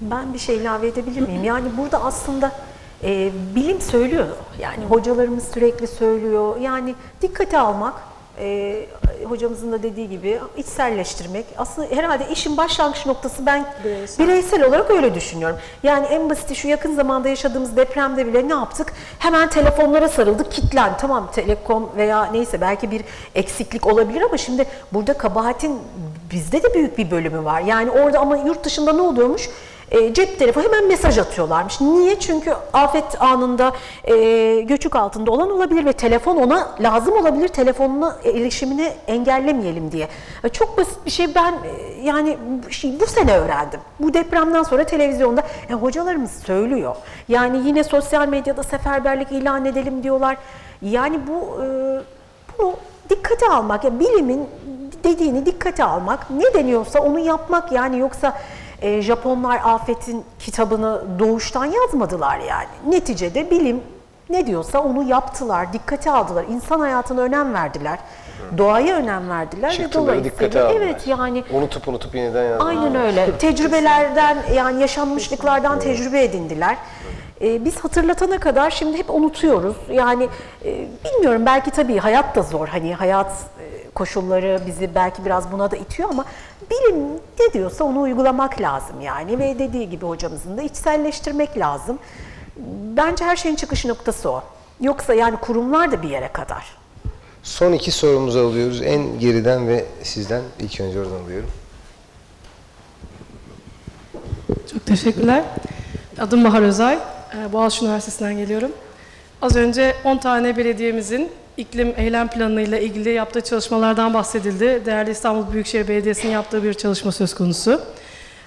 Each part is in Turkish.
Ben bir şey ilave edebilir miyim? Yani burada aslında e, bilim söylüyor. Yani hocalarımız sürekli söylüyor. Yani dikkate almak, e, hocamızın da dediği gibi içselleştirmek. Aslında herhalde işin başlangıç noktası ben Bireysel. bireysel olarak öyle düşünüyorum. Yani en basiti şu yakın zamanda yaşadığımız depremde bile ne yaptık? Hemen telefonlara sarıldık, kitlen. Tamam telekom veya neyse belki bir eksiklik olabilir ama şimdi burada kabahatin bizde de büyük bir bölümü var. Yani orada ama yurt dışında ne oluyormuş? E, cep telefonu hemen mesaj atıyorlarmış. Niye? Çünkü afet anında e, göçük altında olan olabilir ve telefon ona lazım olabilir. Telefonuna erişimini engellemeyelim diye. E, çok basit bir şey ben e, yani şey, bu sene öğrendim. Bu depremden sonra televizyonda e, hocalarımız söylüyor. Yani yine sosyal medyada seferberlik ilan edelim diyorlar. Yani bu e, bunu dikkate almak, ya bilimin dediğini dikkate almak, ne deniyorsa onu yapmak yani yoksa e, Japonlar afetin kitabını doğuştan yazmadılar yani. Neticede bilim ne diyorsa onu yaptılar, dikkate aldılar, insan hayatına önem verdiler, doğaya önem verdiler ve dolayısıyla evet yani Unutup unutup yeniden yazdılar. Aynen öyle. Tecrübelerden yani yaşanmışlıklardan tecrübe edindiler. Ee, biz hatırlatana kadar şimdi hep unutuyoruz. Yani e, bilmiyorum belki tabii hayat da zor. Hani hayat koşulları bizi belki biraz buna da itiyor ama bilim ne diyorsa onu uygulamak lazım yani ve dediği gibi hocamızın da içselleştirmek lazım. Bence her şeyin çıkış noktası o. Yoksa yani kurumlar da bir yere kadar. Son iki sorumuzu alıyoruz. En geriden ve sizden ilk önce oradan alıyorum. Çok teşekkürler. Adım Bahar Özay. Ee, Boğaziçi Üniversitesi'nden geliyorum. Az önce 10 tane belediyemizin iklim eylem planıyla ilgili yaptığı çalışmalardan bahsedildi. Değerli İstanbul Büyükşehir Belediyesi'nin yaptığı bir çalışma söz konusu.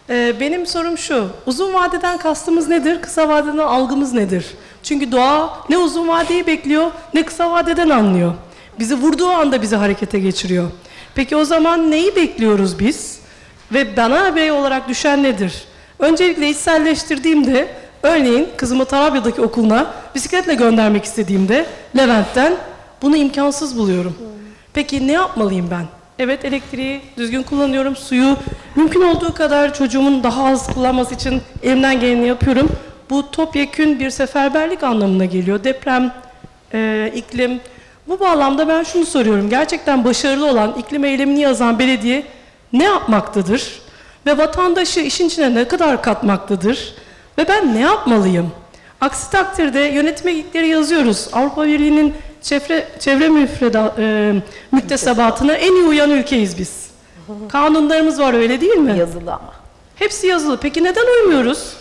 Ee, Benim sorum şu, uzun vadeden kastımız nedir, kısa vadeden algımız nedir? Çünkü doğa ne uzun vadeyi bekliyor, ne kısa vadeden anlıyor. Bizi vurduğu anda bizi harekete geçiriyor. Peki o zaman neyi bekliyoruz biz? Ve bana birey olarak düşen nedir? Öncelikle içselleştirdiğimde, örneğin kızımı Tarabya'daki okuluna bisikletle göndermek istediğimde Levent'ten bunu imkansız buluyorum. Peki ne yapmalıyım ben? Evet elektriği düzgün kullanıyorum, suyu mümkün olduğu kadar çocuğumun daha az kullanması için elimden geleni yapıyorum. Bu topyekün bir seferberlik anlamına geliyor. Deprem, e, iklim. Bu bağlamda ben şunu soruyorum. Gerçekten başarılı olan iklim eylemini yazan belediye ne yapmaktadır? Ve vatandaşı işin içine ne kadar katmaktadır? Ve ben ne yapmalıyım? Aksi takdirde yönetime ilkleri yazıyoruz. Avrupa Birliği'nin çevre, çevre müfreda, e, müktesebatına en iyi uyan ülkeyiz biz. Kanunlarımız var öyle değil mi? Yazılı ama. Hepsi yazılı. Peki neden uymuyoruz?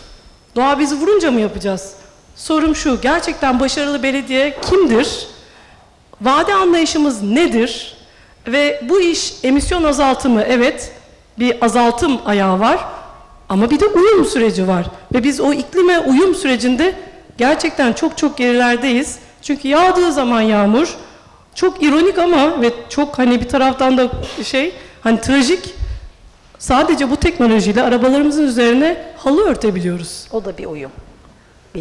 Doğa bizi vurunca mı yapacağız? Sorum şu, gerçekten başarılı belediye kimdir? Vade anlayışımız nedir? Ve bu iş emisyon azaltımı, evet bir azaltım ayağı var ama bir de uyum süreci var. Ve biz o iklime uyum sürecinde gerçekten çok çok gerilerdeyiz. Çünkü yağdığı zaman yağmur çok ironik ama ve çok hani bir taraftan da şey hani trajik sadece bu teknolojiyle arabalarımızın üzerine halı örtebiliyoruz. O da bir uyum.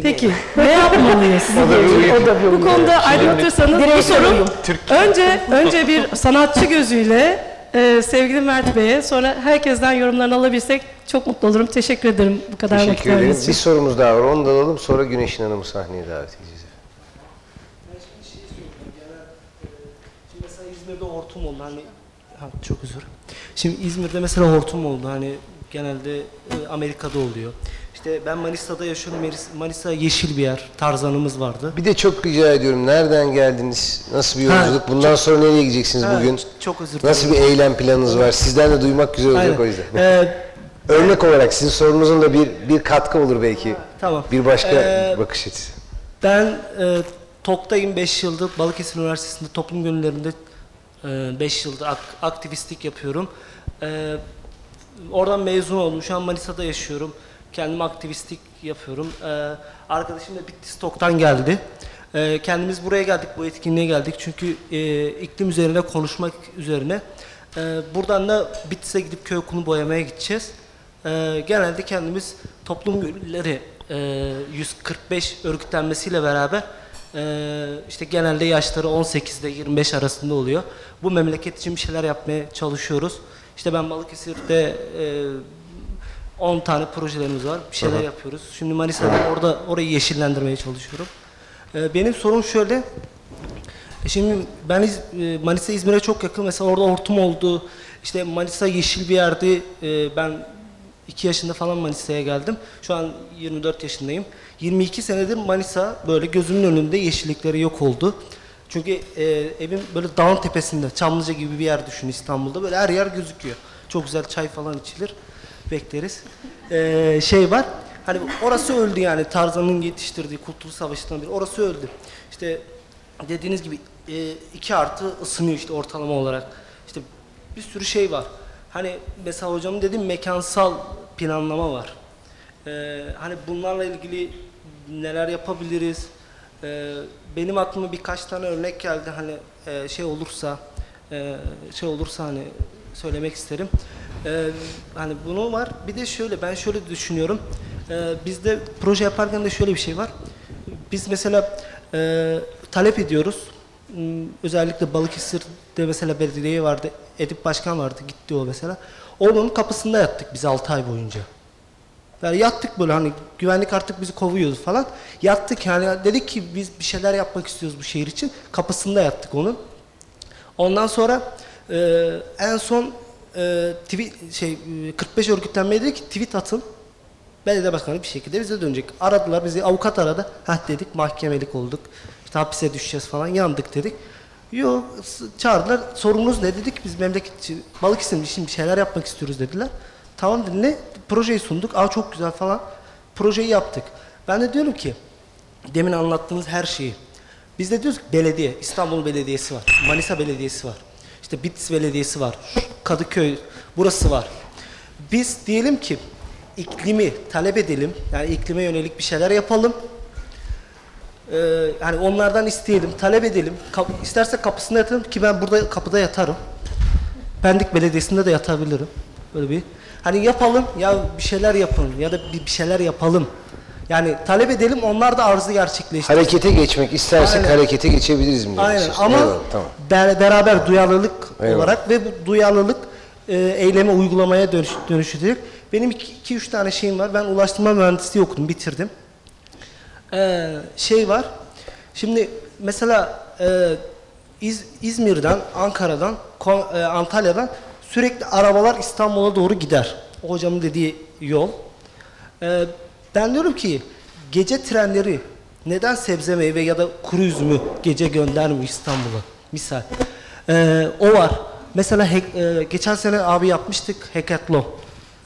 Peki ne yapmalıyız? O da bir uyum. O da bir Bu uyum. konuda aydınlatırsanız bu uyum. önce önce bir sanatçı gözüyle e, sevgili Mert Bey'e sonra herkesten yorumlarını alabilsek çok mutlu olurum. Teşekkür ederim bu kadar vakit Teşekkür ederim. verdiğiniz Bir için. sorumuz daha var. Onu da alalım. Sonra Güneşin Hanım'ı sahneye davet edeceğiz. Şimdi mesela İzmir'de hortum oldu hani ha, çok özür. Şimdi İzmir'de mesela hortum oldu hani genelde e, Amerika'da oluyor. İşte ben Manisa'da yaşıyorum. Manis- Manisa yeşil bir yer. Tarzanımız vardı. Bir de çok rica ediyorum. Nereden geldiniz? Nasıl bir Ha, yolculuk? Bundan sonra nereye gideceksiniz Ha, bugün? çok özür dilerim. Nasıl bir eylem planınız var? Sizden de duymak güzel olacak Aynen. o yüzden. Ee, Örnek olarak sizin sorunuzun da bir bir katkı olur belki. tamam. Bir başka Ee, bakış açısı. Ben e, TOK'tayım 5 yıldır. Balıkesir Üniversitesi'nde toplum gönüllerinde 5 yıldır ak- aktivistlik yapıyorum. E, oradan mezun oldum. Şu an Manisa'da yaşıyorum. Kendim aktivistlik yapıyorum. E, arkadaşım da Bitlis TOK'tan geldi. E, kendimiz buraya geldik, bu etkinliğe geldik. Çünkü e, iklim üzerine konuşmak üzerine. E, buradan da Bitlis'e gidip köy okulu boyamaya gideceğiz. E, genelde kendimiz toplum gönülleri e, 145 örgütlenmesiyle beraber e, işte genelde yaşları 18 ile 25 arasında oluyor. Bu memleket için bir şeyler yapmaya çalışıyoruz. İşte ben Balıkesir'de e, 10 tane projelerimiz var. Bir şeyler yapıyoruz. Şimdi Manisa'da orada orayı yeşillendirmeye çalışıyorum. Ee, benim sorum şöyle. E Şimdi ben e, Manisa İzmir'e çok yakın. Mesela orada hortum oldu. İşte Manisa yeşil bir yerdi. E, Ben 2 yaşında falan Manisa'ya geldim. Şu an 24 yaşındayım. 22 senedir Manisa böyle gözümün önünde yeşillikleri yok oldu. Çünkü e, evim böyle dağın tepesinde, Çamlıca gibi bir yer düşün İstanbul'da. Böyle her yer gözüküyor. Çok güzel çay falan içilir. Bekleriz. E, şey var. Hani orası öldü yani Tarzan'ın yetiştirdiği Kurtuluş Savaşı'ndan beri. Orası öldü. İşte dediğiniz gibi e, iki artı ısınıyor işte ortalama olarak. İşte bir sürü şey var. Hani mesela hocamın dediğim mekansal planlama var. Ee, hani bunlarla ilgili neler yapabiliriz? Ee, benim aklıma birkaç tane örnek geldi. Hani e, şey olursa e, şey olursa hani söylemek isterim. Ee, hani bunu var. Bir de şöyle ben şöyle düşünüyorum. Ee, bizde proje yaparken de şöyle bir şey var. Biz mesela e, talep ediyoruz. Hmm, Özellikle Balıkesir'de mesela belediye vardı. Edip Başkan vardı. Gitti o mesela. Onun kapısında yattık biz 6 ay boyunca. Yani yattık böyle hani güvenlik artık bizi kovuyordu falan. Yattık yani dedik ki biz bir şeyler yapmak istiyoruz bu şehir için. Kapısında yattık onun. Ondan sonra e, en son e, tweet, şey e, 45 örgütlenmeye dedi ki tweet atın. Belediye başkanı bir şekilde bize dönecek. Aradılar bizi avukat aradı. Heh dedik mahkemelik olduk. İşte hapise düşeceğiz falan yandık dedik. Yok çağırdılar. Sorunuz ne dedik biz memleketçi Balıkesir için bir şeyler yapmak istiyoruz dediler. Tamam dedi ne? Projeyi sunduk. Aa çok güzel falan. Projeyi yaptık. Ben de diyorum ki demin anlattığınız her şeyi. Biz de diyoruz ki belediye, İstanbul Belediyesi var, Manisa Belediyesi var, işte Bitlis Belediyesi var, Kadıköy, burası var. Biz diyelim ki iklimi talep edelim, yani iklime yönelik bir şeyler yapalım. Ee, yani onlardan isteyelim, talep edelim. Kap, isterse kapısında yatalım ki ben burada kapıda yatarım. Pendik Belediyesi'nde de yatabilirim. Böyle bir. Hani yapalım ya bir şeyler yapın ya da bir, bir şeyler yapalım. Yani talep edelim onlar da arzı gerçekleştirsin. Harekete geçmek istersek Aynen. harekete geçebiliriz mi? Aynen diyorsunuz? ama Eyvallah, tamam. ber- beraber duyarlılık Eyvallah. olarak ve bu duyarlılık e, eyleme uygulamaya dönüş, dönüştürerek benim iki, iki üç tane şeyim var. Ben ulaştırma mühendisliği okudum, bitirdim. Ee, şey var. Şimdi mesela e, İz- İzmir'den, Ankara'dan, Ko- e, Antalya'dan sürekli arabalar İstanbul'a doğru gider. O hocamın dediği yol. Ee, ben diyorum ki gece trenleri neden sebze meyve ya da kuru üzümü gece göndermiyor İstanbul'a? Misal. Ee, o var. Mesela hek- e, geçen sene abi yapmıştık hackathon.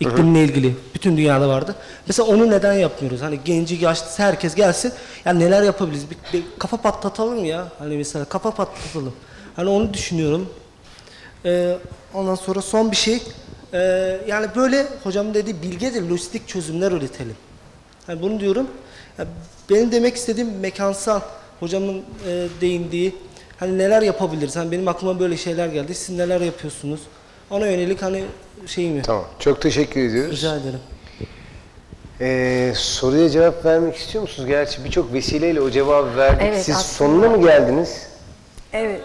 İklimle ilgili. Bütün dünyada vardı. Mesela onu neden yapmıyoruz? Hani genci, yaşlısı herkes gelsin. Ya neler yapabiliriz? Bir, bir kafa patlatalım ya. Hani mesela kafa patlatalım. Hani onu düşünüyorum. Ee, ondan sonra son bir şey. Ee, yani böyle hocam dedi bilge de lojistik çözümler üretelim. Yani bunu diyorum. Ya benim demek istediğim mekansal hocamın e, değindiği hani neler yapabiliriz? Hani benim aklıma böyle şeyler geldi. Siz neler yapıyorsunuz? Ona yönelik hani şeyim yok. Tamam. Çok teşekkür ediyoruz. Rica ederim. Ee, soruya cevap vermek istiyor musunuz? Gerçi birçok vesileyle o cevabı verdik. Evet, Siz aslında. sonuna mı geldiniz? Evet.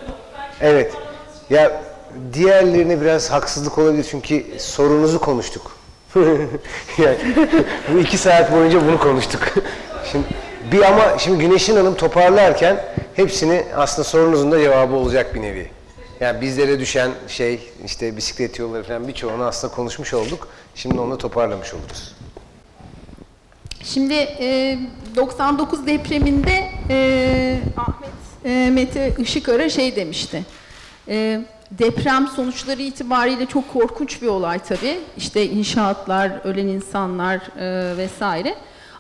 Evet. Ya diğerlerine biraz haksızlık olabilir çünkü sorunuzu konuştuk. yani, bu iki saat boyunca bunu konuştuk. şimdi bir ama şimdi Güneşin Hanım toparlarken hepsini aslında sorunuzun da cevabı olacak bir nevi. Yani bizlere düşen şey işte bisiklet yolları falan birçoğunu aslında konuşmuş olduk. Şimdi onu toparlamış oluruz. Şimdi e, 99 depreminde e, Ahmet e, Mete Işıkara şey demişti. E, deprem sonuçları itibariyle çok korkunç bir olay tabii. İşte inşaatlar, ölen insanlar e, vesaire.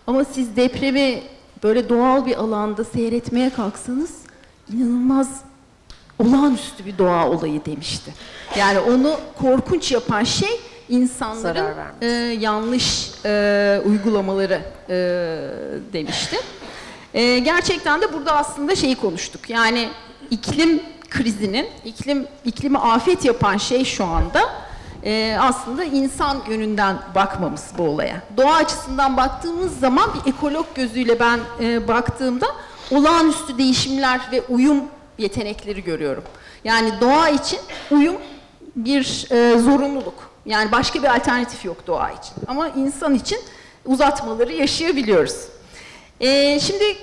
Ama siz depremi böyle doğal bir alanda seyretmeye kalksanız inanılmaz olağanüstü bir doğa olayı demişti. Yani onu korkunç yapan şey insanların e, yanlış e, uygulamaları e, demişti. E, gerçekten de burada aslında şeyi konuştuk. Yani iklim krizinin, iklim iklimi afet yapan şey şu anda e, aslında insan yönünden bakmamız bu olaya. Doğa açısından baktığımız zaman bir ekolog gözüyle ben e, baktığımda olağanüstü değişimler ve uyum yetenekleri görüyorum. Yani doğa için uyum bir e, zorunluluk. Yani başka bir alternatif yok doğa için. Ama insan için uzatmaları yaşayabiliyoruz. Ee, şimdi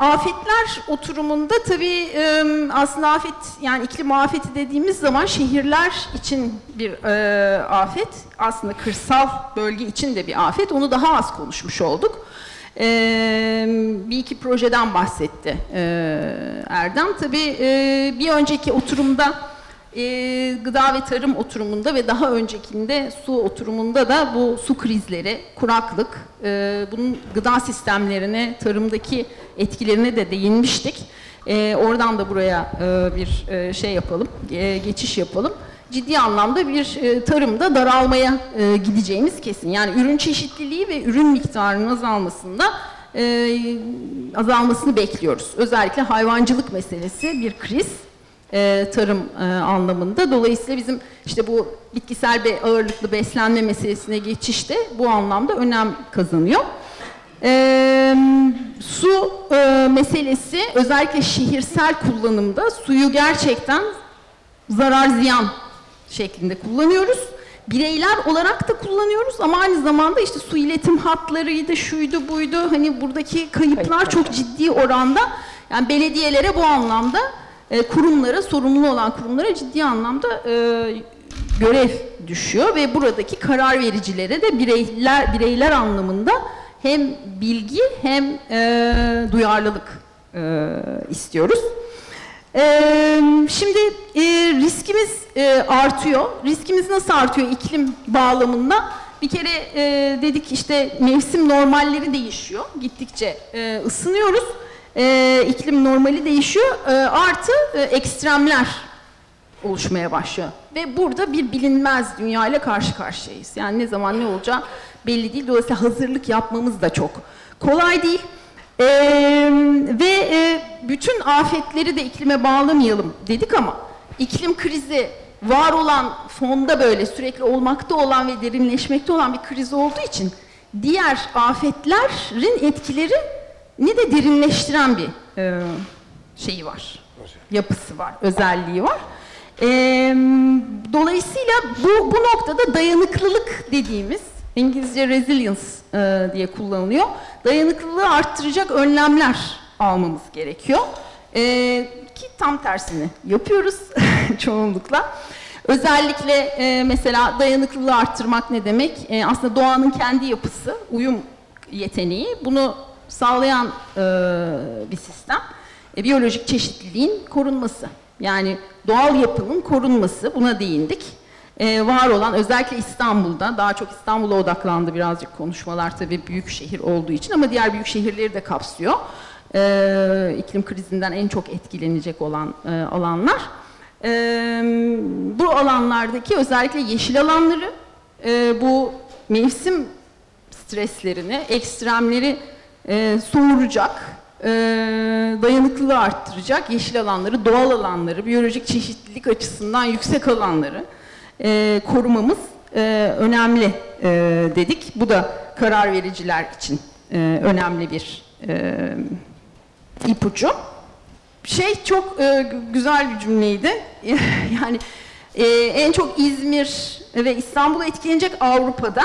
afetler oturumunda tabii aslında afet yani iklim afeti dediğimiz zaman şehirler için bir afet aslında kırsal bölge için de bir afet onu daha az konuşmuş olduk. E, bir iki projeden bahsetti e, Erdem. Tabii e, bir önceki oturumda e, gıda ve tarım oturumunda ve daha öncekinde su oturumunda da bu su krizleri, kuraklık, e, bunun gıda sistemlerine, tarımdaki etkilerine de değinmiştik. E, oradan da buraya e, bir e, şey yapalım, e, geçiş yapalım. Ciddi anlamda bir e, tarımda daralmaya e, gideceğimiz kesin. Yani ürün çeşitliliği ve ürün miktarının azalmasında e, azalmasını bekliyoruz. Özellikle hayvancılık meselesi bir kriz e, tarım e, anlamında. Dolayısıyla bizim işte bu bitkisel ve ağırlıklı beslenme meselesine geçiş de bu anlamda önem kazanıyor. E, su e, meselesi özellikle şehirsel kullanımda suyu gerçekten zarar ziyan şeklinde kullanıyoruz. Bireyler olarak da kullanıyoruz ama aynı zamanda işte su iletim hatlarıydı, şuydu buydu. Hani buradaki kayıplar çok ciddi oranda. Yani belediyelere bu anlamda e, kurumlara, sorumlu olan kurumlara ciddi anlamda e, görev düşüyor ve buradaki karar vericilere de bireyler bireyler anlamında hem bilgi hem e, duyarlılık e, istiyoruz. Ee, şimdi e, riskimiz e, artıyor. Riskimiz nasıl artıyor iklim bağlamında? Bir kere e, dedik işte mevsim normalleri değişiyor. Gittikçe e, ısınıyoruz. E, iklim normali değişiyor. E, artı e, ekstremler oluşmaya başlıyor. Ve burada bir bilinmez dünya ile karşı karşıyayız. Yani ne zaman ne olacağı belli değil. Dolayısıyla hazırlık yapmamız da çok kolay değil. Ee, ve e, bütün afetleri de iklime bağlamayalım dedik ama iklim krizi var olan fonda böyle sürekli olmakta olan ve derinleşmekte olan bir kriz olduğu için diğer afetlerin etkileri ne de derinleştiren bir e, şeyi var. Yapısı var, özelliği var. Ee, dolayısıyla bu, bu noktada dayanıklılık dediğimiz İngilizce resilience e, diye kullanılıyor. Dayanıklılığı arttıracak önlemler almamız gerekiyor. E, ki tam tersini yapıyoruz çoğunlukla. Özellikle e, mesela dayanıklılığı arttırmak ne demek? E, aslında doğanın kendi yapısı, uyum yeteneği. Bunu sağlayan e, bir sistem. E, biyolojik çeşitliliğin korunması. Yani doğal yapının korunması, buna değindik. Ee, var olan özellikle İstanbul'da, daha çok İstanbul'a odaklandı birazcık konuşmalar tabii büyük şehir olduğu için ama diğer büyük şehirleri de kapsıyor. Ee, iklim krizinden en çok etkilenecek olan e, alanlar. Ee, bu alanlardaki özellikle yeşil alanları, e, bu mevsim streslerini, ekstremleri e, soğuracak, e, dayanıklılığı arttıracak yeşil alanları, doğal alanları, biyolojik çeşitlilik açısından yüksek alanları e, korumamız e, önemli e, dedik. Bu da karar vericiler için e, önemli bir e, ipucu. Şey çok e, güzel bir cümleydi. yani e, en çok İzmir ve İstanbul'a etkilenecek Avrupa'da.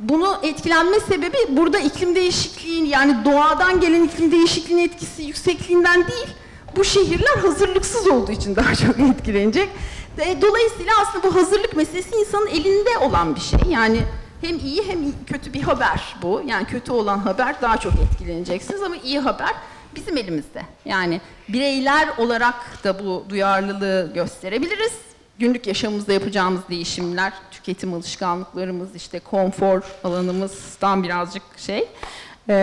Bunu etkilenme sebebi burada iklim değişikliğin yani doğadan gelen iklim değişikliğinin etkisi yüksekliğinden değil. Bu şehirler hazırlıksız olduğu için daha çok etkilenecek. E, Dolayısıyla aslında bu hazırlık meselesi insanın elinde olan bir şey. Yani hem iyi hem kötü bir haber bu. Yani kötü olan haber daha çok etkileneceksiniz ama iyi haber bizim elimizde. Yani bireyler olarak da bu duyarlılığı gösterebiliriz. Günlük yaşamımızda yapacağımız değişimler, tüketim alışkanlıklarımız, işte konfor alanımızdan birazcık şey, e,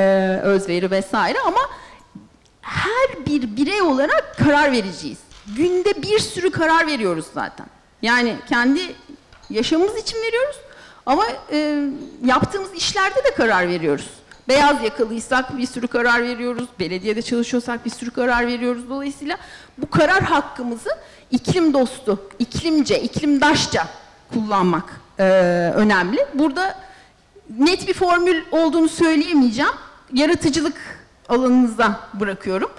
özveri vesaire ama her bir birey olarak karar vereceğiz. Günde bir sürü karar veriyoruz zaten. Yani kendi yaşamımız için veriyoruz ama e, yaptığımız işlerde de karar veriyoruz. Beyaz yakalıysak bir sürü karar veriyoruz, belediyede çalışıyorsak bir sürü karar veriyoruz. Dolayısıyla bu karar hakkımızı iklim dostu, iklimce, iklimdaşça kullanmak e, önemli. Burada net bir formül olduğunu söyleyemeyeceğim. Yaratıcılık alanınıza bırakıyorum.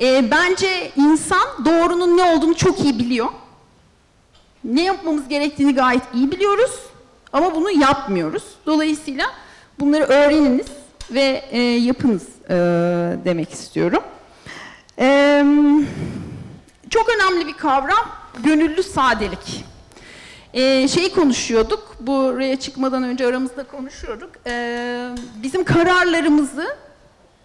E, bence insan doğrunun ne olduğunu çok iyi biliyor. Ne yapmamız gerektiğini gayet iyi biliyoruz. Ama bunu yapmıyoruz. Dolayısıyla bunları öğreniniz ve e, yapınız e, demek istiyorum. Eee çok önemli bir kavram gönüllü sadelik. Ee, şeyi konuşuyorduk, buraya çıkmadan önce aramızda konuşuyorduk. Ee, bizim kararlarımızı,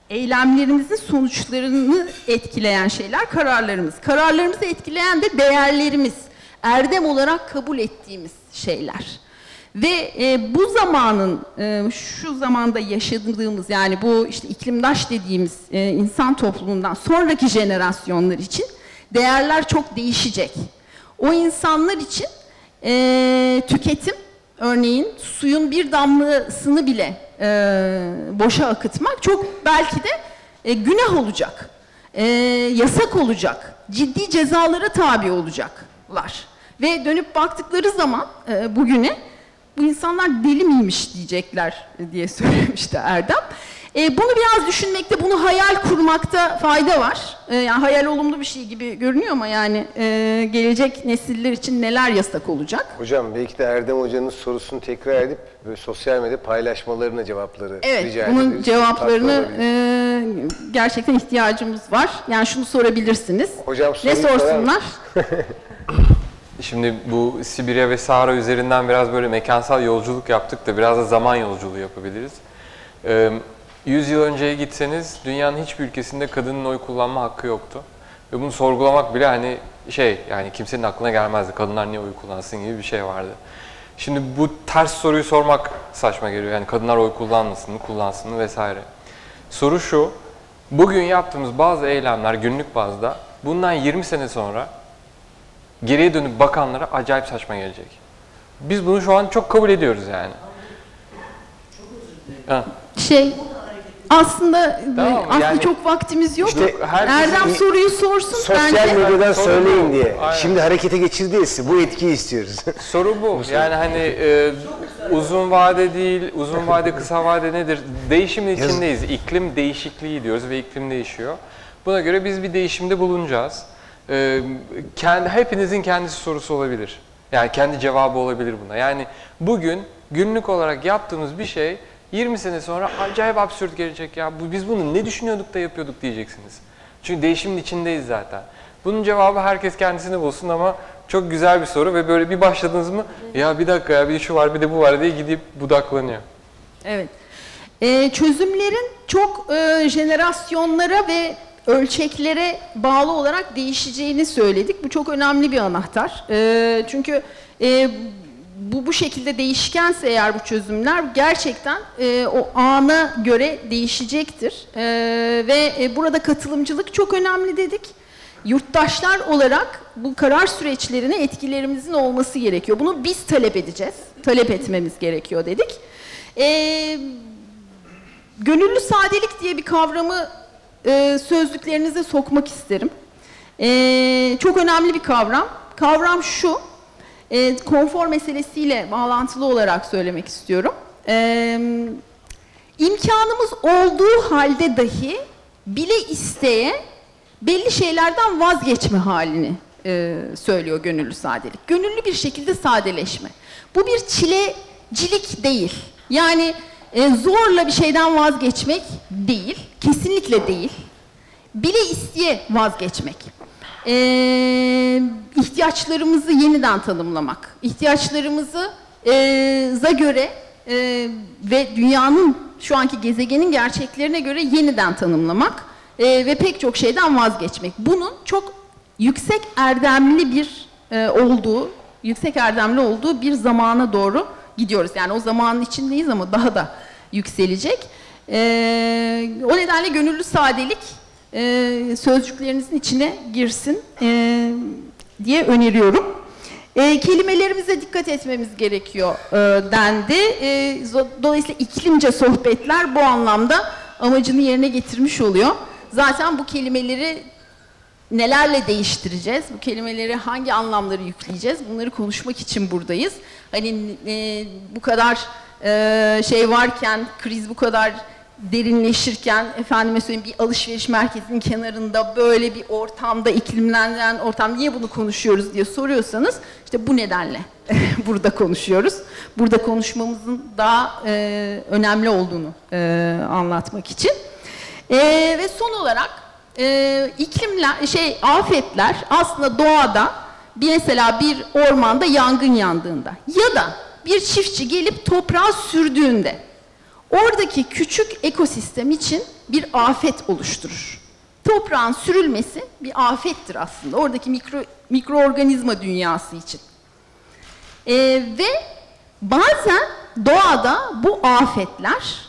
eylemlerimizin sonuçlarını etkileyen şeyler kararlarımız. Kararlarımızı etkileyen de değerlerimiz, erdem olarak kabul ettiğimiz şeyler. Ve e, bu zamanın, e, şu zamanda yaşadığımız yani bu işte iklimdaş dediğimiz e, insan toplumundan sonraki jenerasyonlar için değerler çok değişecek. O insanlar için e, tüketim, örneğin suyun bir damlasını bile e, boşa akıtmak çok belki de e, günah olacak, e, yasak olacak, ciddi cezalara tabi olacaklar. Ve dönüp baktıkları zaman e, bugüne bu insanlar deli miymiş diyecekler diye söylemişti Erdem. E, bunu biraz düşünmekte, bunu hayal kurmakta fayda var. E, yani hayal olumlu bir şey gibi görünüyor ama yani e, gelecek nesiller için neler yasak olacak? Hocam belki de Erdem Hoca'nın sorusunu tekrar edip böyle sosyal medya paylaşmalarına cevapları Evet, rica bunun ederiz. cevaplarını e, gerçekten ihtiyacımız var. Yani şunu sorabilirsiniz. Hocam ne sorsunlar? Şimdi bu Sibirya ve Sahara üzerinden biraz böyle mekansal yolculuk yaptık da biraz da zaman yolculuğu yapabiliriz. Ee, 100 yıl önceye gitseniz dünyanın hiçbir ülkesinde kadının oy kullanma hakkı yoktu. Ve bunu sorgulamak bile hani şey yani kimsenin aklına gelmezdi. Kadınlar niye oy kullansın gibi bir şey vardı. Şimdi bu ters soruyu sormak saçma geliyor. Yani kadınlar oy kullanmasın mı, kullansın mı vesaire. Soru şu, bugün yaptığımız bazı eylemler günlük bazda bundan 20 sene sonra geriye dönüp bakanlara acayip saçma gelecek. Biz bunu şu an çok kabul ediyoruz yani. Ha, Şey, aslında Tamam, aslında yani- çok vaktimiz yok. İşte herkesin- Erdem soruyu sorsun Sosyal bence. medyadan Sorun söyleyin bu. diye. Aynen. Şimdi harekete geçirdiyiz. Bu etkiyi istiyoruz. Soru bu. Yani hani e, uzun vade değil, uzun vade kısa vade nedir? Değişimin içindeyiz. İklim değişikliği diyoruz ve iklim değişiyor. Buna göre biz bir değişimde bulunacağız. E, kendi hepinizin kendisi sorusu olabilir. Yani kendi cevabı olabilir buna. Yani bugün günlük olarak yaptığımız bir şey 20 sene sonra acayip absürt gelecek ya. Biz bunu ne düşünüyorduk da yapıyorduk diyeceksiniz. Çünkü değişimin içindeyiz zaten. Bunun cevabı herkes kendisine bulsun ama çok güzel bir soru ve böyle bir başladınız mı ya bir dakika ya bir şu var bir de bu var diye gidip budaklanıyor. Evet. Ee, çözümlerin çok e, jenerasyonlara ve ölçeklere bağlı olarak değişeceğini söyledik. Bu çok önemli bir anahtar. Ee, çünkü e, bu bu şekilde değişkense eğer bu çözümler gerçekten e, o ana göre değişecektir. E, ve e, burada katılımcılık çok önemli dedik. Yurttaşlar olarak bu karar süreçlerine etkilerimizin olması gerekiyor. Bunu biz talep edeceğiz. Talep etmemiz gerekiyor dedik. Ee, gönüllü sadelik diye bir kavramı e, sözlüklerinize sokmak isterim. Ee, çok önemli bir kavram. Kavram şu, e, konfor meselesiyle bağlantılı olarak söylemek istiyorum. Ee, imkanımız olduğu halde dahi bile isteye belli şeylerden vazgeçme halini e, söylüyor gönüllü sadelik. Gönüllü bir şekilde sadeleşme. Bu bir çilecilik değil. Yani e, zorla bir şeyden vazgeçmek değil, kesinlikle değil. Bile isteye vazgeçmek. Ee, ihtiyaçlarımızı yeniden tanımlamak. İhtiyaçlarımızı e, za göre e, ve dünyanın şu anki gezegenin gerçeklerine göre yeniden tanımlamak e, ve pek çok şeyden vazgeçmek. Bunun çok yüksek erdemli bir e, olduğu, yüksek erdemli olduğu bir zamana doğru gidiyoruz. Yani o zamanın içindeyiz ama daha da yükselecek. E, o nedenle gönüllü sadelik e, sözcüklerinizin içine girsin e, diye öneriyorum. E, kelimelerimize dikkat etmemiz gerekiyor e, dendi. E, dolayısıyla iklimce sohbetler bu anlamda amacını yerine getirmiş oluyor. Zaten bu kelimeleri nelerle değiştireceğiz? Bu kelimeleri hangi anlamları yükleyeceğiz? Bunları konuşmak için buradayız. Hani e, bu kadar e, şey varken, kriz bu kadar derinleşirken, efendime söyleyeyim bir alışveriş merkezinin kenarında böyle bir ortamda, iklimlenen ortam niye bunu konuşuyoruz diye soruyorsanız işte bu nedenle burada konuşuyoruz. burada konuşmamızın daha e, önemli olduğunu e, anlatmak için. E, ve son olarak e, iklimler, şey afetler aslında doğada bir mesela bir ormanda yangın yandığında ya da bir çiftçi gelip toprağı sürdüğünde oradaki küçük ekosistem için bir afet oluşturur. Toprağın sürülmesi bir afettir aslında oradaki mikro, mikroorganizma dünyası için. Ee, ve bazen doğada bu afetler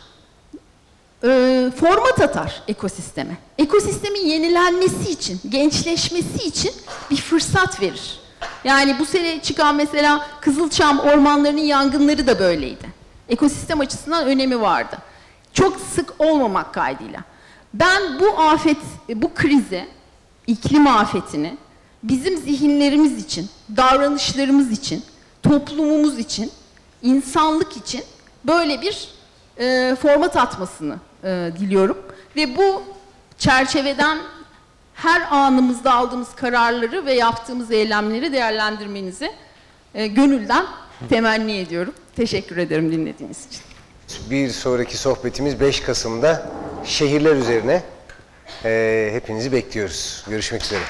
e, format atar ekosisteme. Ekosistemin yenilenmesi için, gençleşmesi için bir fırsat verir. Yani bu sene çıkan mesela Kızılçam ormanlarının yangınları da böyleydi. Ekosistem açısından önemi vardı. Çok sık olmamak kaydıyla. Ben bu afet, bu krize, iklim afetini bizim zihinlerimiz için, davranışlarımız için, toplumumuz için, insanlık için böyle bir e, format atmasını e, diliyorum. Ve bu çerçeveden her anımızda aldığımız kararları ve yaptığımız eylemleri değerlendirmenizi e, gönülden temenni ediyorum. Teşekkür ederim dinlediğiniz için. Bir sonraki sohbetimiz 5 Kasım'da şehirler üzerine. Ee, hepinizi bekliyoruz. Görüşmek üzere.